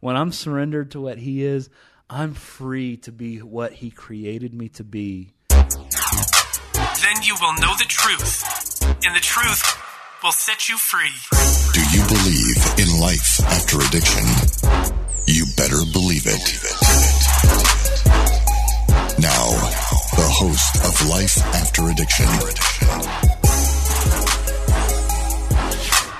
When I'm surrendered to what He is, I'm free to be what He created me to be. Then you will know the truth, and the truth will set you free. Do you believe in life after addiction? You better believe it. Now, the host of Life After Addiction.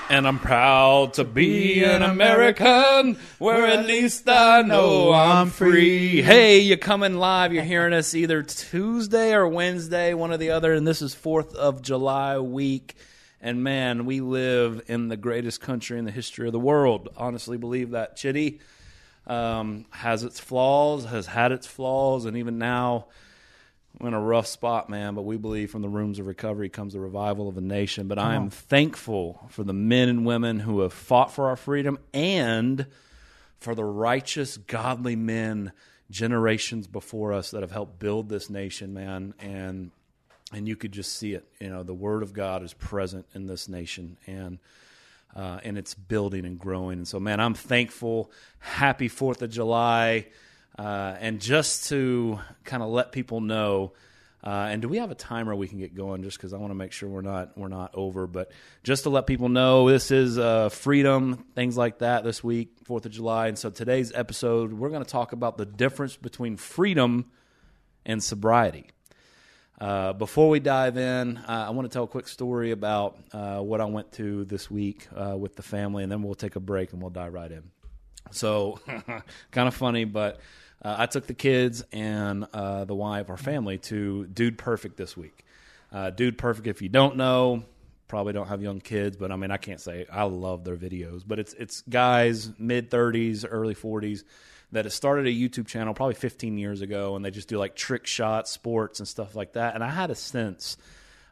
And I'm proud to be an American where at least I know I'm free. Hey, you're coming live. You're hearing us either Tuesday or Wednesday, one or the other. And this is 4th of July week. And man, we live in the greatest country in the history of the world. Honestly, believe that. Chitty um, has its flaws, has had its flaws, and even now we're in a rough spot, man, but we believe from the rooms of recovery comes the revival of a nation. But I am thankful for the men and women who have fought for our freedom and for the righteous, godly men generations before us that have helped build this nation, man. And and you could just see it. You know, the word of God is present in this nation, and uh, and it's building and growing. And so, man, I'm thankful. Happy Fourth of July. Uh, and just to kind of let people know, uh, and do we have a timer we can get going? Just because I want to make sure we're not we're not over, but just to let people know, this is uh, freedom, things like that this week, Fourth of July, and so today's episode we're going to talk about the difference between freedom and sobriety. Uh, before we dive in, uh, I want to tell a quick story about uh, what I went to this week uh, with the family, and then we'll take a break and we'll dive right in. So, kind of funny, but uh, I took the kids and uh, the wife, our family, to Dude Perfect this week. Uh, Dude Perfect, if you don't know, probably don't have young kids, but I mean, I can't say I love their videos. But it's it's guys mid thirties, early forties that have started a YouTube channel probably 15 years ago, and they just do like trick shots, sports, and stuff like that. And I had a sense.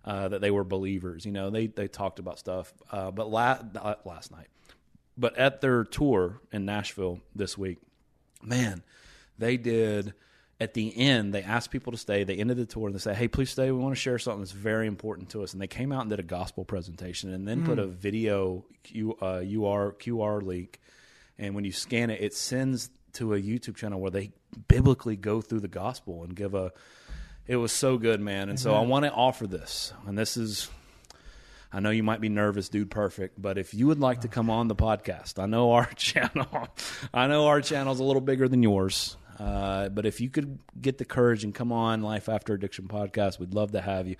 Uh, that they were believers, you know, they they talked about stuff. Uh, but la- last night, but at their tour in Nashville this week, man, they did at the end they asked people to stay they ended the tour and they said hey please stay we want to share something that's very important to us and they came out and did a gospel presentation and then mm. put a video Q, uh, UR, qr link and when you scan it it sends to a youtube channel where they biblically go through the gospel and give a it was so good man and Amen. so i want to offer this and this is I know you might be nervous, dude. Perfect, but if you would like to come on the podcast, I know our channel, I know our channel's a little bigger than yours. Uh, but if you could get the courage and come on Life After Addiction podcast, we'd love to have you.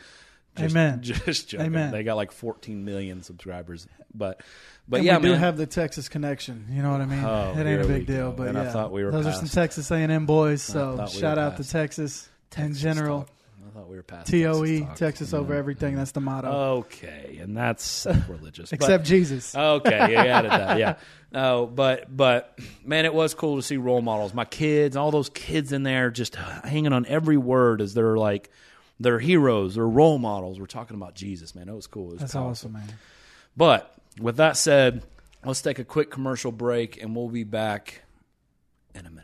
Just, Amen. Just joking. Amen. They got like 14 million subscribers, but but and yeah, we do man. have the Texas connection. You know what I mean? Oh, it ain't a big go. deal, but and yeah, I thought we were those past. are some Texas A&M boys. So we shout out past. to Texas, Texas in general. Talk. Thought we were past TOE, Texas, Texas, over Yeah. everything. That's the motto. Okay, and that's religious. but- Except Jesus. Okay, you added that. Yeah. No, but but man, it was cool to see role models. My kids, all those kids in there, just hanging on every word as they're like they're heroes, they're role models. We're talking about Jesus, man. It was cool. It was That's powerful. awesome, man. But with that said, let's take a quick commercial break, and we'll be back in a minute.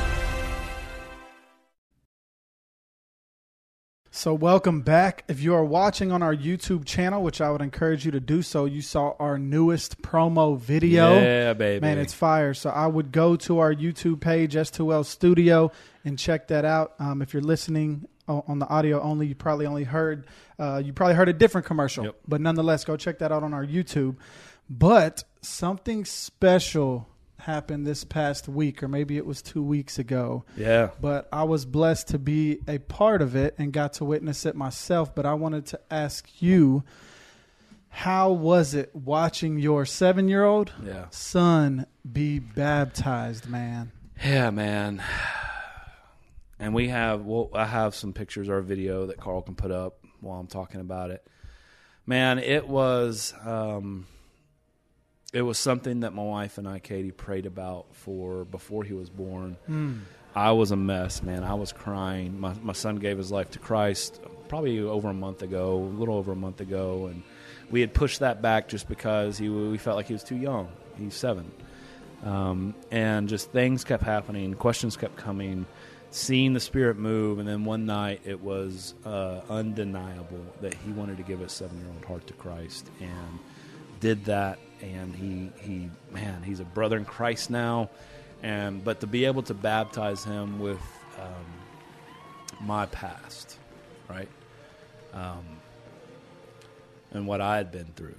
So, welcome back. If you are watching on our YouTube channel, which I would encourage you to do so, you saw our newest promo video. Yeah, baby. Man, it's fire. So, I would go to our YouTube page, S2L Studio, and check that out. Um, if you're listening on the audio only, you probably only heard uh, you probably heard a different commercial, Yep. but nonetheless, go check that out on our YouTube. But something special happened this past week, or maybe it was two weeks ago. Yeah. But I was blessed to be a part of it and got to witness it myself. But I wanted to ask you, how was it watching your seven year old Yeah. son be baptized, man? Yeah, man. And we have well, I have some pictures or video that Carl can put up while I'm talking about it. Man, it was um, it was something that my wife and I, Katie, prayed about for before he was born. I was a mess, man. I was crying. My my son gave his life to Christ probably over a month ago, a little over a month ago, and we had pushed that back just because he we felt like he was too young. He's seven um, and just things kept happening, questions kept coming, seeing the spirit move, and then one night it was uh, undeniable that he wanted to give his seven-year-old heart to Christ, and did that, and he he man, he's a brother in Christ now, and but to be able to baptize him with um, my past, right, um, and what I had been through.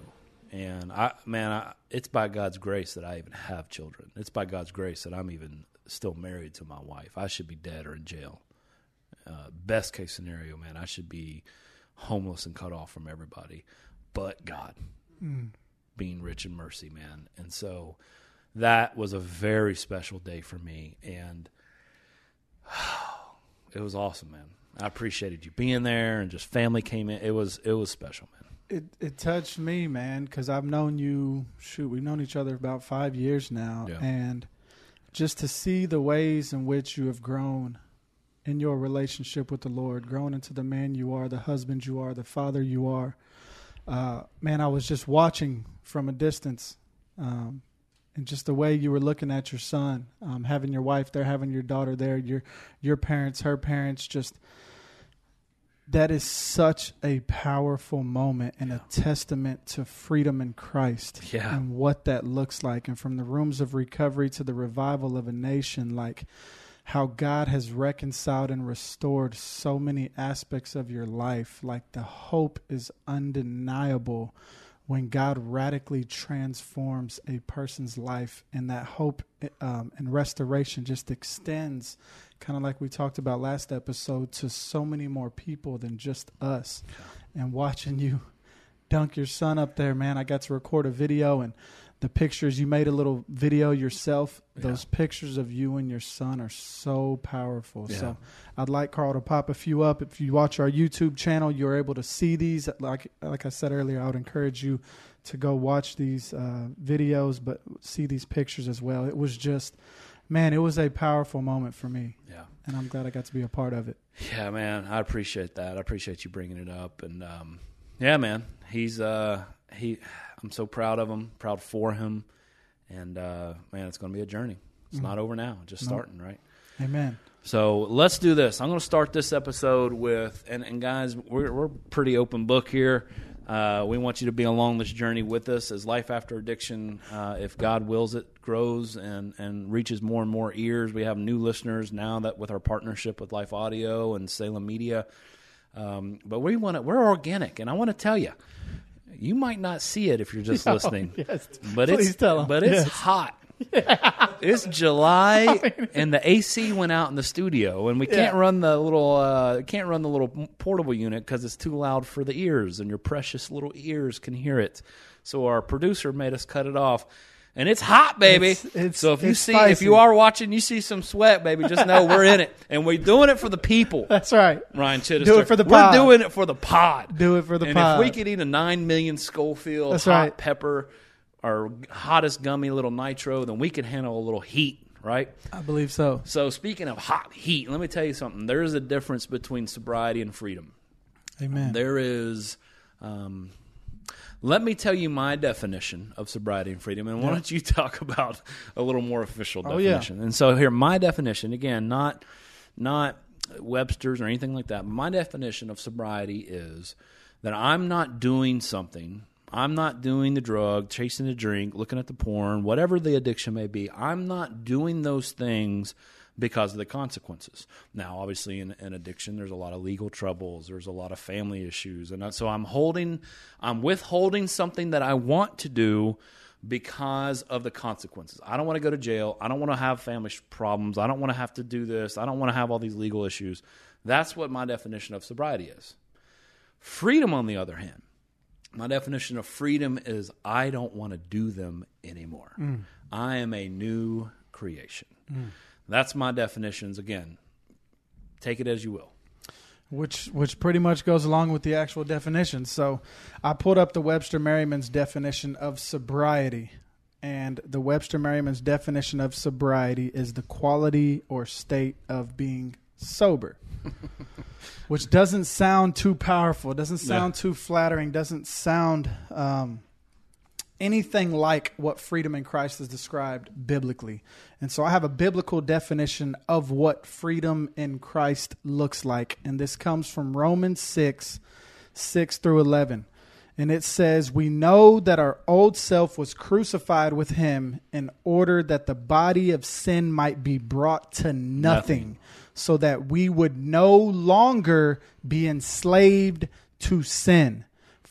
And I, man, I, it's by God's grace that I even have children. It's by God's grace that I'm even still married to my wife. I should be dead or in jail. Uh, best case scenario, man, I should be homeless and cut off from everybody, but God, being rich in mercy, man. And so that was a very special day for me, and it was awesome, man. I appreciated you being there, and just family came in. It was it was special, man. It it touched me, man, because I've known you. Shoot, we've known each other about five years now, Yeah. and just to see the ways in which you have grown in your relationship with the Lord, grown into the man you are, the husband you are, the father you are. Uh, man, I was just watching from a distance, um, and just the way you were looking at your son, um, having your wife there, having your daughter there, your your parents, her parents, just that is such a powerful moment and a testament to freedom in Christ Yeah. and what that looks like. And from the rooms of recovery to the revival of a nation, like how God has reconciled and restored so many aspects of your life. Like the hope is undeniable when God radically transforms a person's life, and that hope um, and restoration just extends, kind of like we talked about last episode, to so many more people than just us. And watching you dunk your son up there, man, I got to record a video and the pictures you made a little video yourself. Those pictures of you and your son are so powerful. Yeah. So I'd like Carl to pop a few up. If you watch our YouTube channel, you're able to see these. Like like I said earlier, I would encourage you to go watch these uh, videos, but see these pictures as well. It was just, man, it was a powerful moment for me, Yeah. and I'm glad I got to be a part of it. Yeah, man, I appreciate that. I appreciate you bringing it up, and um, yeah, man, he's uh, he. I'm so proud of him, proud for him, and uh, man, it's going to be a journey. It's not over now, just starting, right? Amen. So let's do this. I'm going to start this episode with, and, and guys, we're we're pretty open book here. Uh, we want you to be along this journey with us as life after addiction, uh, if God wills it, grows and and reaches more and more ears. We have new listeners now that with our partnership with Life Audio and Salem Media. Um, but we want to, we're organic, and I want to tell you, you might not see it if you're just listening. yes. But Please it's tell 'em. but it's Yes. hot. it's July, and the AC went out in the studio, and we can't run the little uh, can't run the little portable unit because it's too loud for the ears, and your precious little ears can hear it. So our producer made us cut it off. And it's hot, baby. It's- it's- so if you see, if you are watching, you see some sweat, baby. Just know we're in it, and we're doing it for the people. That's right. Ryan Chittister. Do it for the We're doing it for the pod. Do it for the and pod. if we could eat a nine million Scoville That's hot right. pepper, our hottest gummy little nitro, then we can handle a little heat, right? I believe so. So speaking of hot heat, let me tell you something. There is a difference between sobriety and freedom. Amen. There is. Um, let me tell you my definition of sobriety and freedom, and why don't you talk about a little more official Oh, yeah. definition? And so here, my definition again, not not Webster's or anything like that. My definition of sobriety is that I'm not doing something. I'm not doing the drug, chasing the drink, looking at the porn, whatever the addiction may be. I'm not doing those things because of the consequences. Now, obviously, in, in addiction, there's a lot of legal troubles. There's a lot of family issues, and so I'm holding, I'm withholding something that I want to do because of the consequences. I don't want to go to jail. I don't want to have family problems. I don't want to have to do this. I don't want to have all these legal issues. That's what my definition of sobriety is. Freedom, on the other hand, my definition of freedom is I don't want to do them anymore. Mm. I am a new creation. Mm. That's my definitions. Again, take it as you will. which which pretty much goes along with the actual definition. So, I pulled up the Webster Merriam's definition of sobriety, and the Webster Merriam's definition of sobriety is the quality or state of being sober. which doesn't sound too powerful, doesn't sound too flattering, doesn't sound um, anything like what freedom in Christ is described biblically. And so I have a biblical definition of what freedom in Christ looks like. And this comes from Romans 6 6 through 11. And it says, We know that our old self was crucified with him in order that the body of sin might be brought to nothing, Nothing. so that we would no longer be enslaved to sin.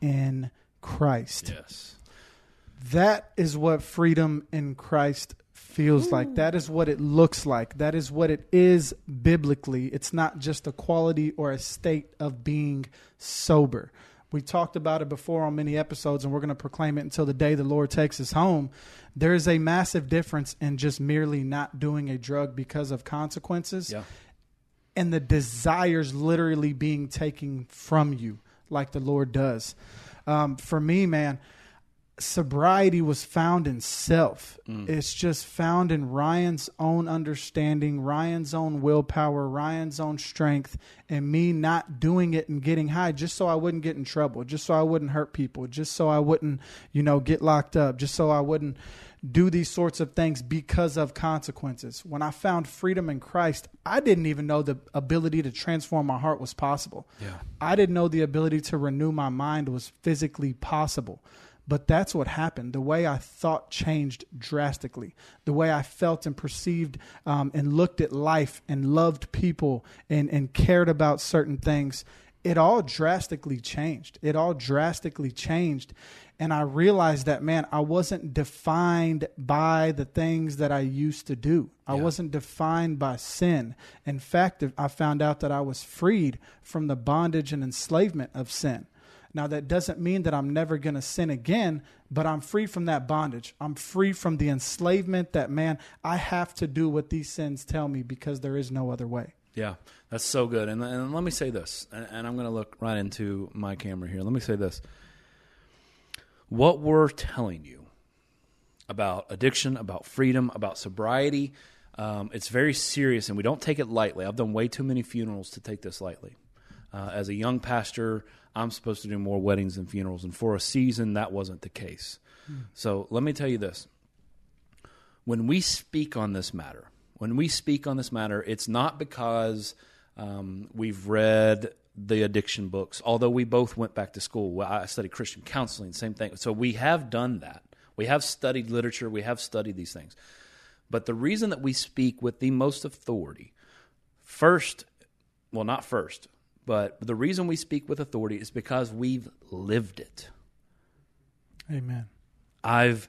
in Christ. Yes. That is what freedom in Christ feels like. That is what it looks like. That is what it is biblically. It's not just a quality or a state of being sober. We talked about it before on many episodes, and we're going to proclaim it until the day the Lord takes us home. There is a massive difference in just merely not doing a drug because of consequences Yeah. and the desires literally being taken from you like the Lord does. Um, for me, man, sobriety was found in self. It's just found in Ryan's own understanding, Ryan's own willpower, Ryan's own strength, and me not doing it and getting high just so I wouldn't get in trouble, just so I wouldn't hurt people, just so I wouldn't, you know, get locked up, just so I wouldn't do these sorts of things because of consequences. When I found freedom in Christ, I didn't even know the ability to transform my heart was possible. Yeah. I didn't know the ability to renew my mind was physically possible. But that's what happened. The way I thought changed drastically. The way I felt and perceived um, and looked at life and loved people and, and cared about certain things, it all drastically changed. It all drastically changed. And I realized that, man, I wasn't defined by the things that I used to do. I wasn't defined by sin. In fact, I found out that I was freed from the bondage and enslavement of sin. Now, that doesn't mean that I'm never going to sin again, but I'm free from that bondage. I'm free from the enslavement that, man, I have to do what these sins tell me because there is no other way. Yeah, that's so good. And, and let me say this, and, and I'm going to look right into my camera here. Let me say this. What we're telling you about addiction, about freedom, about sobriety, um, it's very serious, and we don't take it lightly. I've done way too many funerals to take this lightly. Uh, as a young pastor, I'm supposed to do more weddings than funerals, and for a season, that wasn't the case. So let me tell you this when we speak on this matter, when we speak on this matter, it's not because um, we've read the addiction books, although we both went back to school. I studied Christian counseling, same thing. So we have done that. We have studied literature, we have studied these things. But the reason that we speak with the most authority, first, well, not first, but the reason we speak with authority is because we've lived it. Amen. I've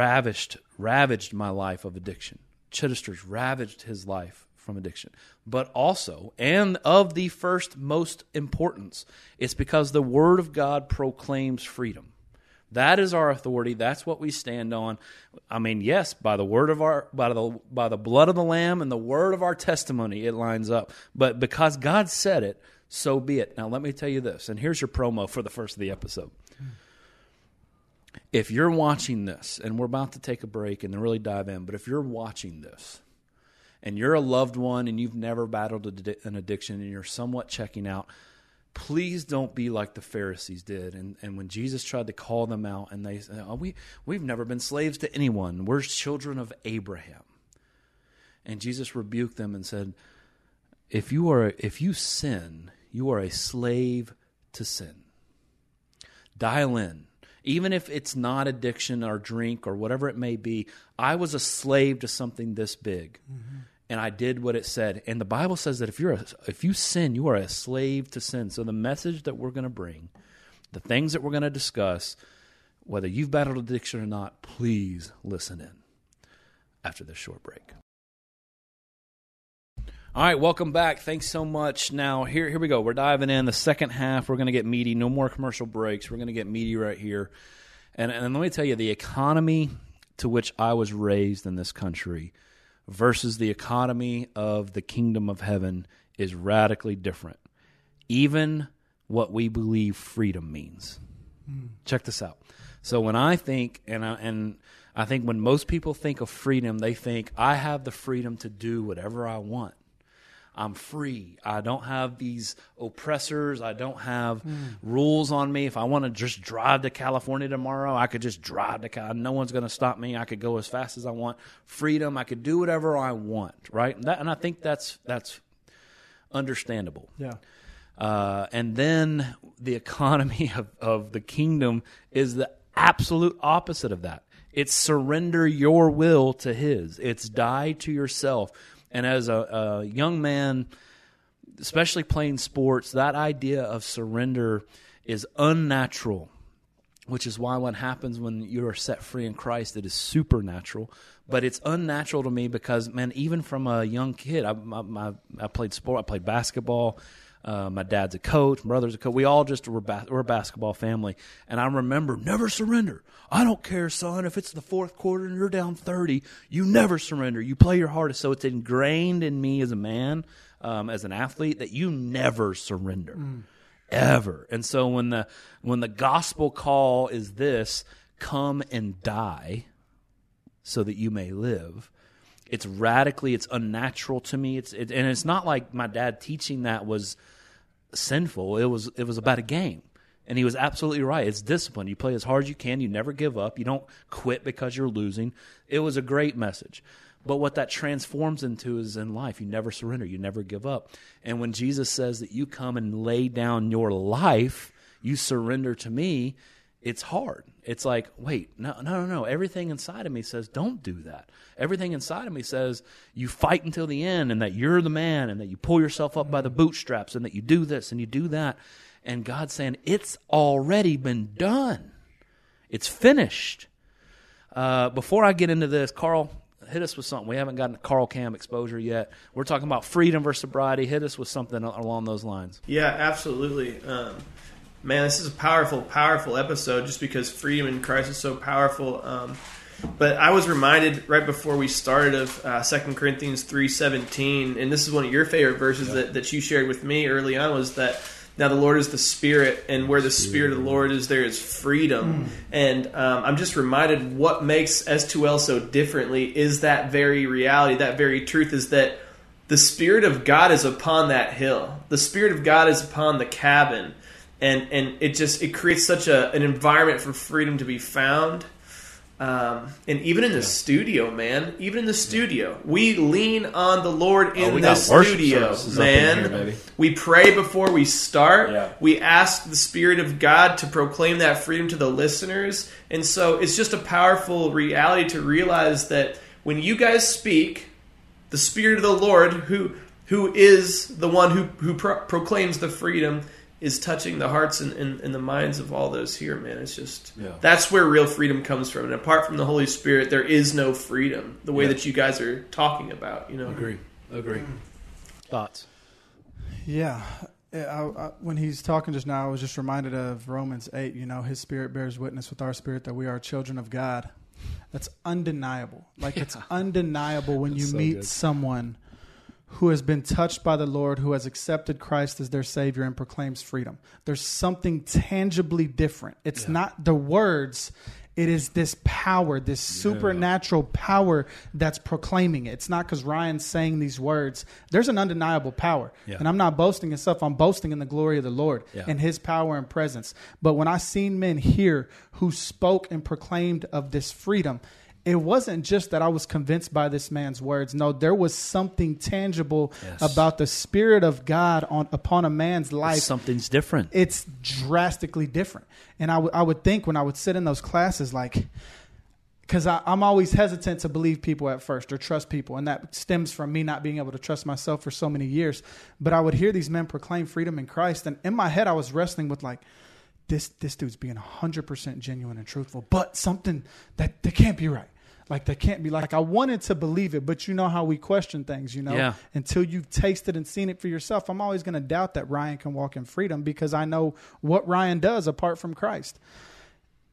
Ravished, ravaged my life of addiction. Chittister's ravaged his life from addiction. But also, and of the first most importance, it's because the Word of God proclaims freedom. That is our authority. That's what we stand on. I mean, yes, by the word of our by the by the blood of the lamb and the word of our testimony, it lines up. But because God said it, so be it. Now let me tell you this, and here's your promo for the first of the episode. If you're watching this, and we're about to take a break and then really dive in, but if you're watching this and you're a loved one and you've never battled an addiction and you're somewhat checking out, please don't be like the Pharisees did. And, and when Jesus tried to call them out, and they said, oh, we, We've never been slaves to anyone, we're children of Abraham. And Jesus rebuked them and said, if you, are, if you sin, you are a slave to sin. Dial in. Even if it's not addiction or drink or whatever it may be, I was a slave to something this big. Mm-hmm and I did what it said. And the Bible says that if you're a, if you sin, you are a slave to sin. So the message that we're going to bring, the things that we're going to discuss, whether you've battled addiction or not, please listen in after this short break. All right, welcome back. Thanks so much. Now, here here we go. We're diving in the second half. We're going to get meaty. No more commercial breaks. We're going to get meaty right here. And and let me tell you, the economy to which I was raised in this country – versus the economy of the kingdom of heaven is radically different. Even what we believe freedom means. Mm. Check this out. So when I think, and I, and I think when most people think of freedom, they think I have the freedom to do whatever I want. I'm free. I don't have these oppressors. I don't have mm. rules on me. If I want to just drive to California tomorrow, I could just drive to California. No one's going to stop me. I could go as fast as I want. Freedom. I could do whatever I want. Right. And, that, and I think that's that's understandable. Yeah. Uh, and then the economy of, of the kingdom is the absolute opposite of that. It's surrender your will to His. It's die to yourself. And as a, a young man, especially playing sports, that idea of surrender is unnatural which is why what happens when you are set free in Christ, it is supernatural. But it's unnatural to me because, man, even from a young kid, I, I, I played sport, I played basketball. Uh, my dad's a coach, my brother's a coach. We all just were, ba- we're a basketball family. And I remember never surrender. I don't care, son. If it's the fourth quarter and you're down 30, you never surrender. You play your hardest. So it's ingrained in me as a man, um, as an athlete, that you never surrender. Mm. Ever. And so when the when the gospel call is this, come and die so that you may live, it's radically it's unnatural to me. It's it, and it's not like my dad teaching that was sinful. It was it was about a game. And he was absolutely right. It's discipline. You play as hard as you can. You never give up. You don't quit because you're losing. It was a great message. But what that transforms into is in life, you never surrender, you never give up. And when Jesus says that you come and lay down your life, you surrender to me, it's hard. It's like, wait, no, no, no, no. Everything inside of me says, don't do that. Everything inside of me says, you fight until the end and that you're the man and that you pull yourself up by the bootstraps and that you do this and you do that. And God's saying, it's already been done, it's finished. Uh, before I get into this, Carl, hit us with something. We haven't gotten Carl Cam exposure yet. We're talking about freedom versus sobriety. Hit us with something along those lines. Yeah, absolutely. Um, man, this is a powerful, powerful episode just because freedom in Christ is so powerful. Um, but I was reminded right before we started of uh, 2 Corinthians 3.17, and this is one of your favorite verses yeah. that, that you shared with me early on, was that now the Lord is the Spirit, and where the Spirit of the Lord is, there is freedom. Mm. And um, I'm just reminded what makes S2L so differently is that very reality, that very truth is that the Spirit of God is upon that hill. The Spirit of God is upon the cabin, and and it just it creates such a an environment for freedom to be found. Um, and even in the studio, man, even in the studio, we lean on the Lord in Oh, the studio, services up in man. here. We pray before we start. Yeah. We ask the Spirit of God to proclaim that freedom to the listeners. And so it's just a powerful reality to realize that when you guys speak, the Spirit of the Lord, who who is the one who who pro- proclaims the freedom, is touching the hearts and, and, and the minds of all those here. Man, it's just Yeah. that's where real freedom comes from. And apart from the Holy Spirit, there is no freedom. The way Yeah. that you guys are talking about, you know. Agree. Agree. Thoughts? Yeah. I, I, when he's talking just now, I was just reminded of Romans 8. You know, his spirit bears witness with our spirit that we are children of God. That's undeniable. Like, it's undeniable when you so meet good. someone who has been touched by the Lord, who has accepted Christ as their Savior and proclaims freedom. There's something tangibly different. It's not the words, it is this power, this supernatural power that's proclaiming it. It's not because Ryan's saying these words. There's an undeniable power. Yeah. And I'm not boasting in stuff, I'm boasting in the glory of the Lord Yeah. and His power and presence. But when I seen men here who spoke and proclaimed of this freedom, it wasn't just that I was convinced by this man's words. No, there was something tangible Yes. about the Spirit of God on upon a man's life Something's different. it's drastically different. And I I would think when I would sit in those classes, like, because I'm always hesitant to believe people at first or trust people. And that stems from me not being able to trust myself for so many years. But I would hear these men proclaim freedom in Christ. And in my head, I was wrestling with, like, this, this dude's being 100% genuine and truthful, but something that, that can't be right. Like, that can't be like, I wanted to believe it, but you know how we question things, you know? Yeah. until you've tasted and seen it for yourself, I'm always going to doubt that Ryan can walk in freedom because I know what Ryan does apart from Christ.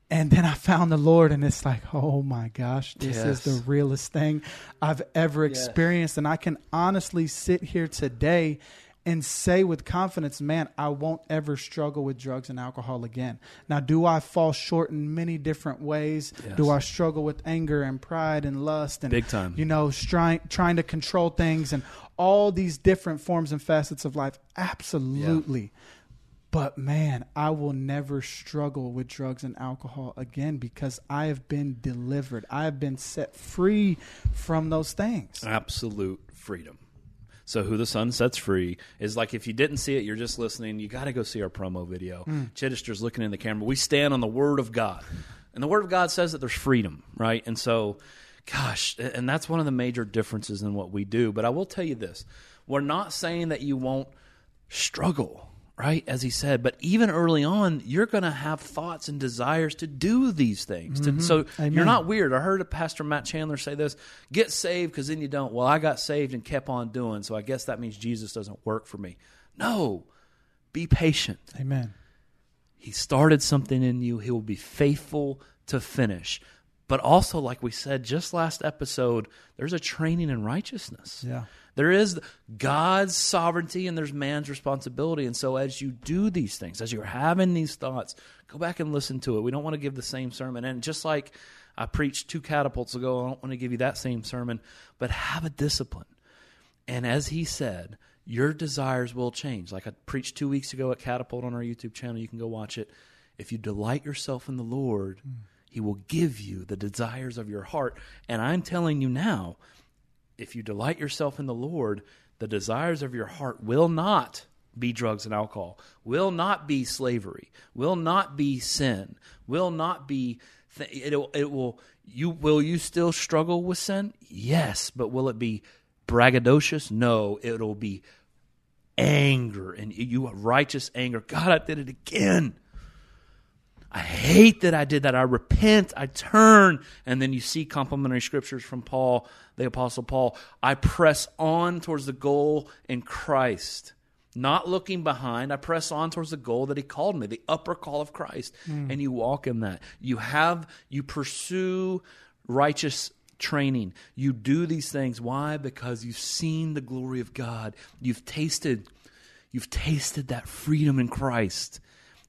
And then I found the Lord, and it's like, oh my gosh, this is the realest thing I've ever experienced. And I can honestly sit here today and say with confidence, man, I won't ever struggle with drugs and alcohol again. Now, do I fall short in many different ways? Do I struggle with anger and pride and lust and Big time. You know, trying trying to control things and all these different forms and facets of life? Absolutely. But man, I will never struggle with drugs and alcohol again because I have been delivered. I have been set free from those things. absolute freedom. So who the Son sets free is like if you didn't see it, you're just listening. You got to go see our promo video. Hmm. Chittister's looking in the camera. We stand on the Word of God, and the Word of God says that there's freedom, right? And so, gosh, and that's one of the major differences in what we do. But I will tell you this: we're not saying that you won't struggle. Right, as he said, but even early on, you're going to have thoughts and desires to do these things. To- so mm-hmm. Amen. you're not weird. I heard a Pastor Matt Chandler say this: "Get saved, because then you don't." Well, I got saved and kept on doing, so I guess that means Jesus doesn't work for me. No, be patient. Amen. He started something in you; he will be faithful to finish. But also, like we said just last episode, there's a training in righteousness. Yeah. There is God's sovereignty and there's man's responsibility. And so, as you do these things, as you're having these thoughts, go back and listen to it. We don't want to give the same sermon. And just like I preached two catapults ago, I don't want to give you that same sermon, but have a discipline. And as he said, your desires will change. Like I preached two weeks ago at Catapult on our YouTube channel. You can go watch it. If you delight yourself in the Lord, hmm. he will give you the desires of your heart. And I'm telling you now, if you delight yourself in the Lord, the desires of your heart will not be drugs and alcohol, will not be slavery, will not be sin, will not be. Th- it, it will. You will you still struggle with sin? Yes, but will it be braggadocious? No, it'll be anger and you righteous anger. God, I did it again. I hate that I did that. I repent. I turn. And then you see complimentary scriptures from Paul, the Apostle Paul. I press on towards the goal in Christ, not looking behind. I press on towards the goal that He called me, the upper call of Christ. Hmm. And you walk in that. You have, you pursue righteous training. You do these things. Why? Because you've seen the glory of God. You've tasted, you've tasted that freedom in Christ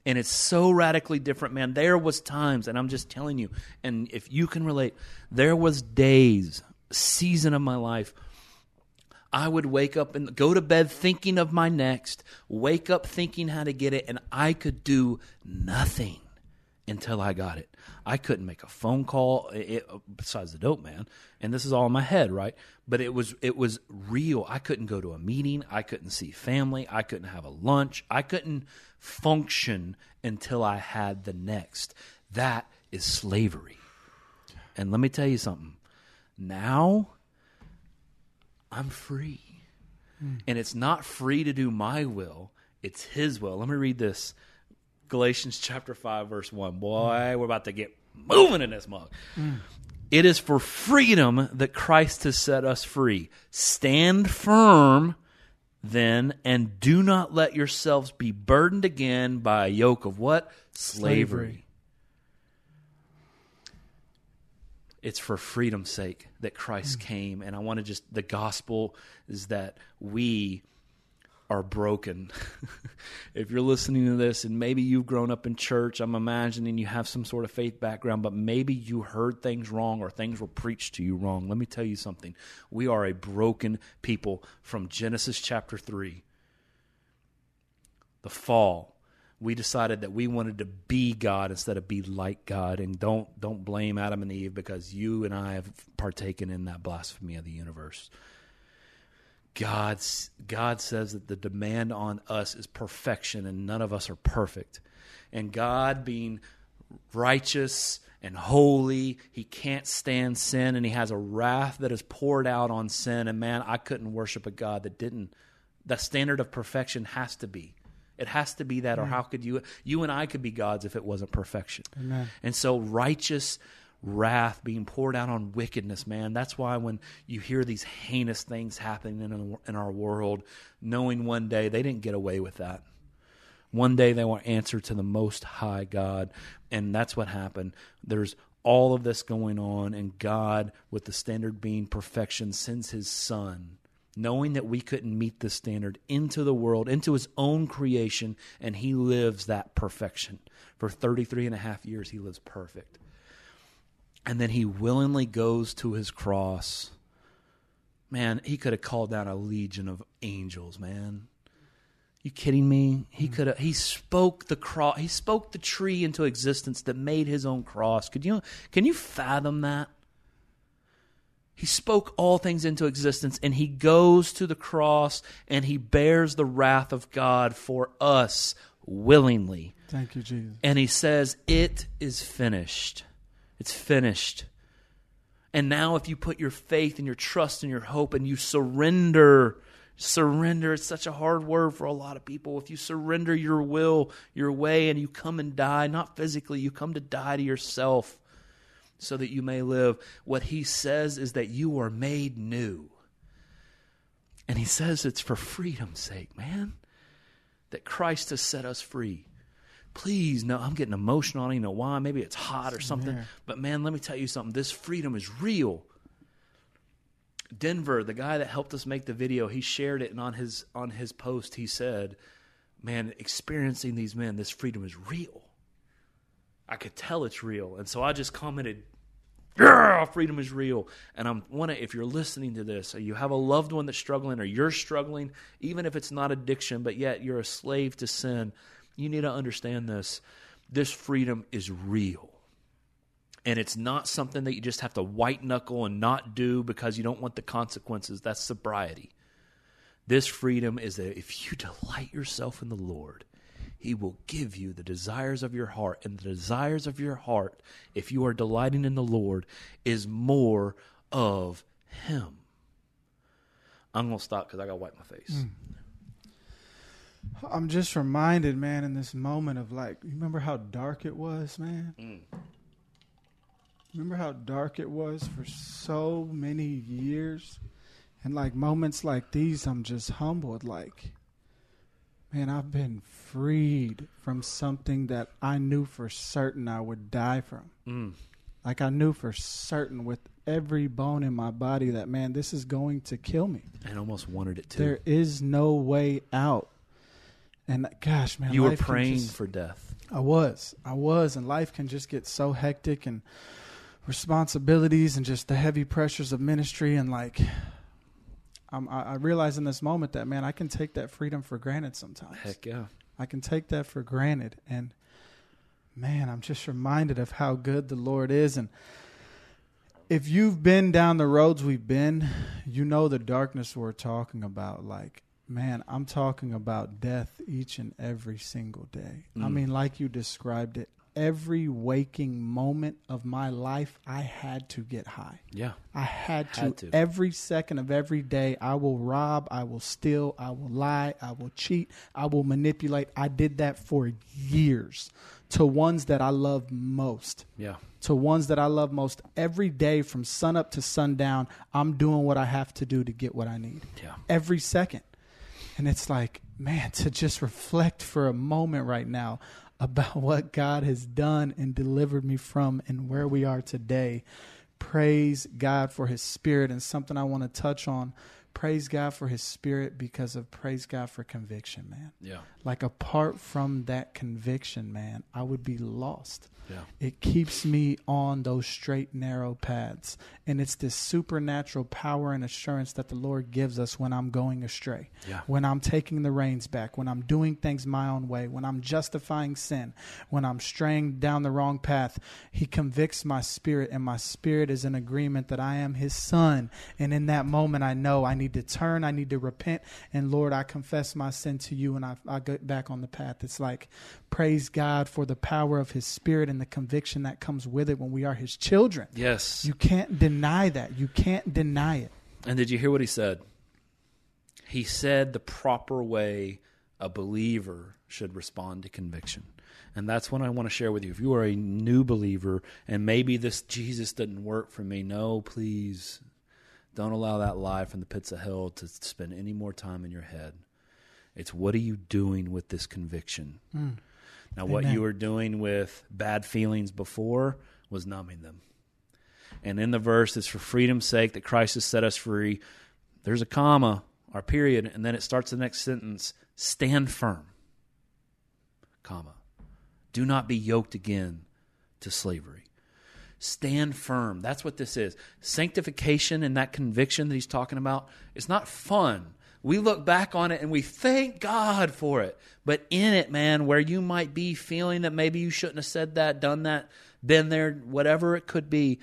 and it's so radically different man there was times and i'm just telling you and if you can relate there was days season of my life i would wake up and go to bed thinking of my next wake up thinking how to get it and i could do nothing until I got it. I couldn't make a phone call it, besides the dope man, and this is all in my head, right? But it was it was real. I couldn't go to a meeting. I couldn't see family. I couldn't have a lunch. I couldn't function until I had the next. That is slavery. And let me tell you something. Now I'm free. Hmm. And it's not free to do my will, it's his will. Let me read this. Galatians chapter 5 verse 1. Boy, we're about to get moving in this mug. Hmm. It is for freedom that Christ has set us free. Stand firm then and do not let yourselves be burdened again by a yoke of what? Slavery. Slavery. It's for freedom's sake that Christ hmm. came. And I want to just, the gospel is that we are broken. if you're listening to this and maybe you've grown up in church, I'm imagining you have some sort of faith background, but maybe you heard things wrong or things were preached to you wrong. Let me tell you something. We are a broken people from Genesis chapter 3. The fall. We decided that we wanted to be God instead of be like God, and don't don't blame Adam and Eve because you and I have partaken in that blasphemy of the universe. God's God says that the demand on us is perfection and none of us are perfect. And God being righteous and holy, he can't stand sin and he has a wrath that is poured out on sin and man, I couldn't worship a God that didn't the standard of perfection has to be. It has to be that or how could you you and I could be gods if it wasn't perfection. Amen. And so righteous wrath being poured out on wickedness, man. That's why when you hear these heinous things happening in, in our world, knowing one day they didn't get away with that. One day they will answer to the Most High God. And that's what happened. There's all of this going on, and God, with the standard being perfection, sends his Son knowing that we couldn't meet the standard into the world, into his own creation, and he lives that perfection. For 33 and a half years, he lives perfect. And then he willingly goes to his cross. Man, he could have called down a legion of angels, man. You kidding me? He hmm. could have he spoke the cross he spoke the tree into existence that made his own cross. Could you can you fathom that? He spoke all things into existence and he goes to the cross and he bears the wrath of God for us willingly. Thank you, Jesus. And he says, It is finished. It's finished. And now, if you put your faith and your trust and your hope and you surrender, surrender, it's such a hard word for a lot of people. If you surrender your will, your way, and you come and die, not physically, you come to die to yourself so that you may live. What he says is that you are made new. And he says it's for freedom's sake, man, that Christ has set us free. Please, no, I'm getting emotional. I don't even know why. Maybe it's hot or something. Yeah. But man, let me tell you something. This freedom is real. Denver, the guy that helped us make the video, he shared it, and on his on his post, he said, "Man, experiencing these men, this freedom is real. I could tell it's real." And so I just commented, "Yeah, freedom is real." And I'm want if you're listening to this, or you have a loved one that's struggling, or you're struggling, even if it's not addiction, but yet you're a slave to sin, you need to understand this. This freedom is real. And it's not something that you just have to white knuckle and not do because you don't want the consequences. That's sobriety. This freedom is that if you delight yourself in the Lord, He will give you the desires of your heart. And the desires of your heart, if you are delighting in the Lord, is more of Him. I'm going to stop because I got to wipe my face. Mm. I'm just reminded, man, in this moment of like, you remember how dark it was, man? Remember how dark it was for so many years? And like moments like these, I'm just humbled. Like, man, I've been freed from something that I knew for certain I would die from. Mm. Like, I knew for certain with every bone in my body that, man, this is going to kill me. And almost wanted it too. There is no way out. And gosh, man, you were praying just- for death. I was, I was, and life can just get so hectic and responsibilities and just the heavy pressures of ministry and like. I'm, I I realize in this moment that man, I can take that freedom for granted sometimes. Heck yeah. I can take that for granted, and man, I'm just reminded of how good the Lord is. And if you've been down the roads we've been, you know the darkness we're talking about. Like, man, I'm talking about death each and every single day. I Mm. mean, like you described it, every waking moment of my life, I had to get high. Yeah. I had to, Had to. every second of every day. I will rob, I will steal, I will lie, I will cheat, I will manipulate. I did that for years to ones that I love most. Yeah. To ones that I love most every day from sun up to sundown, I'm doing what I have to do to get what I need. Yeah. Every second. And it's like, man, to just reflect for a moment right now about what God has done and delivered me from and where we are today. Praise God for his spirit. And something I want to touch on praise God for his spirit because of praise God for conviction, man. Yeah. Like, apart from that conviction, man, I would be lost. Yeah. It keeps me on those straight, narrow paths. And it's this supernatural power and assurance that the Lord gives us when I'm going astray, Yeah. when I'm taking the reins back, when I'm doing things my own way, when I'm justifying sin, when I'm straying down the wrong path. He convicts my spirit, and my spirit is in agreement that I am His son. And in that moment, I know I need to turn, I need to repent. And Lord, I confess my sin to you, and I, I get back on the path. It's like, praise God for the power of His spirit and the conviction that comes with it when we are His children. Yes. You can't deny that. You can't deny it. And did you hear what he said? He said the proper way a believer should respond to conviction. And that's what I want to share with you. If you are a new believer and maybe this Jesus didn't work for me, no, please don't allow that lie from the pits of hell to spend any more time in your head. It's what are you doing with this conviction? Hmm. Now, what you were doing with bad feelings before was numbing them. And in the verse, it's for freedom's sake that Christ has set us free. There's a comma or period, and then it starts the next sentence stand firm, comma. Do not be yoked again to slavery. Stand firm. That's what this is. Sanctification and that conviction that he's talking about, it's not fun. We look back on it and we thank God for it. But in it, man, where you might be feeling that maybe you shouldn't have said that, done that, been there, whatever it could be,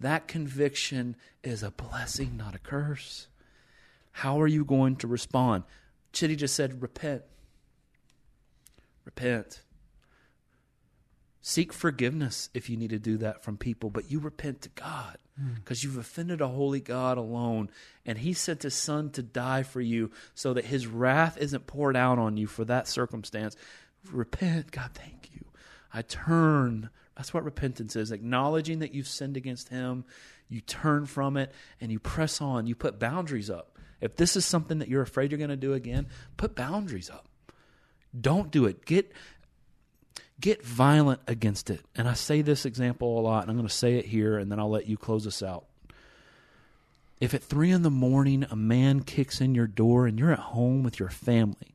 that conviction is a blessing, not a curse. How are you going to respond? Chitty just said, repent. Repent. Seek forgiveness if you need to do that from people, but you repent to God hmm. because you've offended a holy God alone. And He sent His Son to die for you so that His wrath isn't poured out on you for that circumstance. Repent. God, thank you. I turn. That's what repentance is acknowledging that you've sinned against Him. You turn from it and you press on. You put boundaries up. If this is something that you're afraid you're going to do again, put boundaries up. Don't do it. Get get violent against it. And I say this example a lot, and I'm going to say it here, and then I'll let you close us out. If at three in the morning a man kicks in your door and you're at home with your family,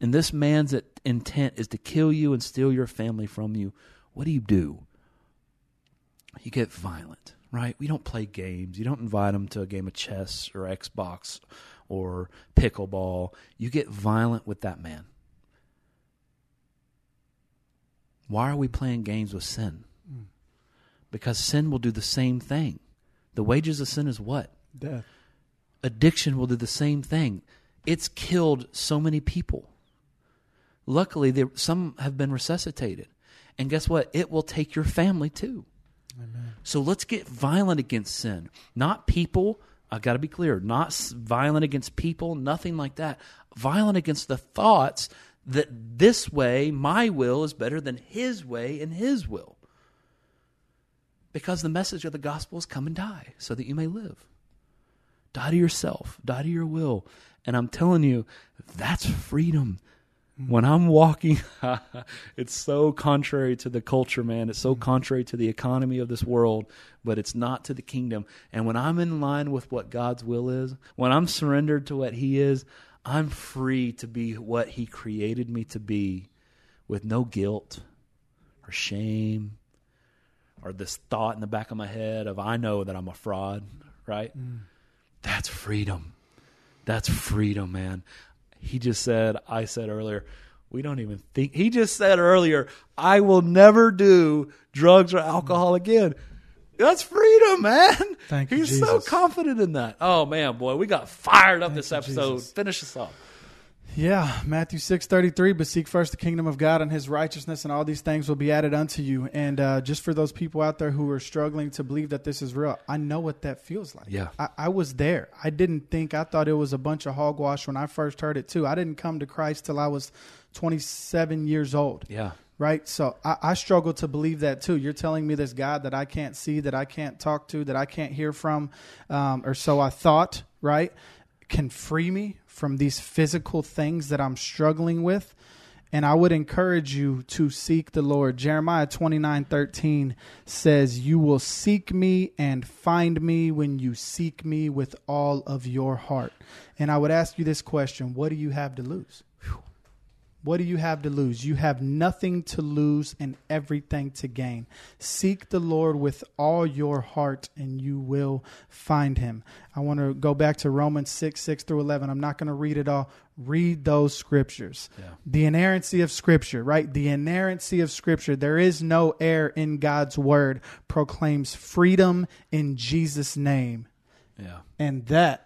and this man's intent is to kill you and steal your family from you, what do you do? You get violent, right? We don't play games. You don't invite them to a game of chess or Xbox or pickleball. You get violent with that man. Why are we playing games with sin? Because sin will do the same thing. The wages of sin is what? Death. Addiction will do the same thing. It's killed so many people. Luckily, there, some have been resuscitated. And guess what? It will take your family too. So let's get violent against sin. Not people. I've got to be clear. Not violent against people. Nothing like that. Violent against the thoughts that this way, my will, is better than his way and his will. Because the message of the gospel is come and die so that you may live. Die to yourself, die to your will. And I'm telling you, that's freedom. Hmm. When I'm walking, it's so contrary to the culture, man. It's so hmm. contrary to the economy of this world, but it's not to the kingdom. And when I'm in line with what God's will is, when I'm surrendered to what He is, I'm free to be what He created me to be with no guilt or shame or this thought in the back of my head of, I know that I'm a fraud, right? Mm. That's freedom. That's freedom, man. He just said, I said earlier, We don't even think. He just said earlier, I will never do drugs or alcohol again. That's freedom, man. Thank you, He's so confident in that. Oh, man, boy. We got fired up this episode. Jesus. Finish us off. Yeah, Matthew six thirty three. But seek first the kingdom of God and His righteousness, and all these things will be added unto you. And uh, just for those people out there who are struggling to believe that this is real, I know what that feels like. Yeah. I, I was there. I didn't think. I thought it was a bunch of hogwash when I first heard it too. I didn't come to Christ till I was twenty seven years old. Yeah. Right. So I, I struggle to believe that too. You're telling me this God that I can't see, that I can't talk to, that I can't hear from, um, or so I thought, right, can free me from these physical things that I'm struggling with. And I would encourage you to seek the Lord. Jeremiah twenty nine thirteen says, You will seek me and find me when you seek me with all of your heart. And I would ask you this question What do you have to lose? What do you have to lose? You have nothing to lose and everything to gain. Seek the Lord with all your heart and you will find him. I want to go back to Romans 6, 6 through 11. I'm not going to read it all. Read those scriptures. The inerrancy of scripture, right? The inerrancy of scripture. There is no error in God's word, proclaims freedom in Jesus' name. Yeah. And that,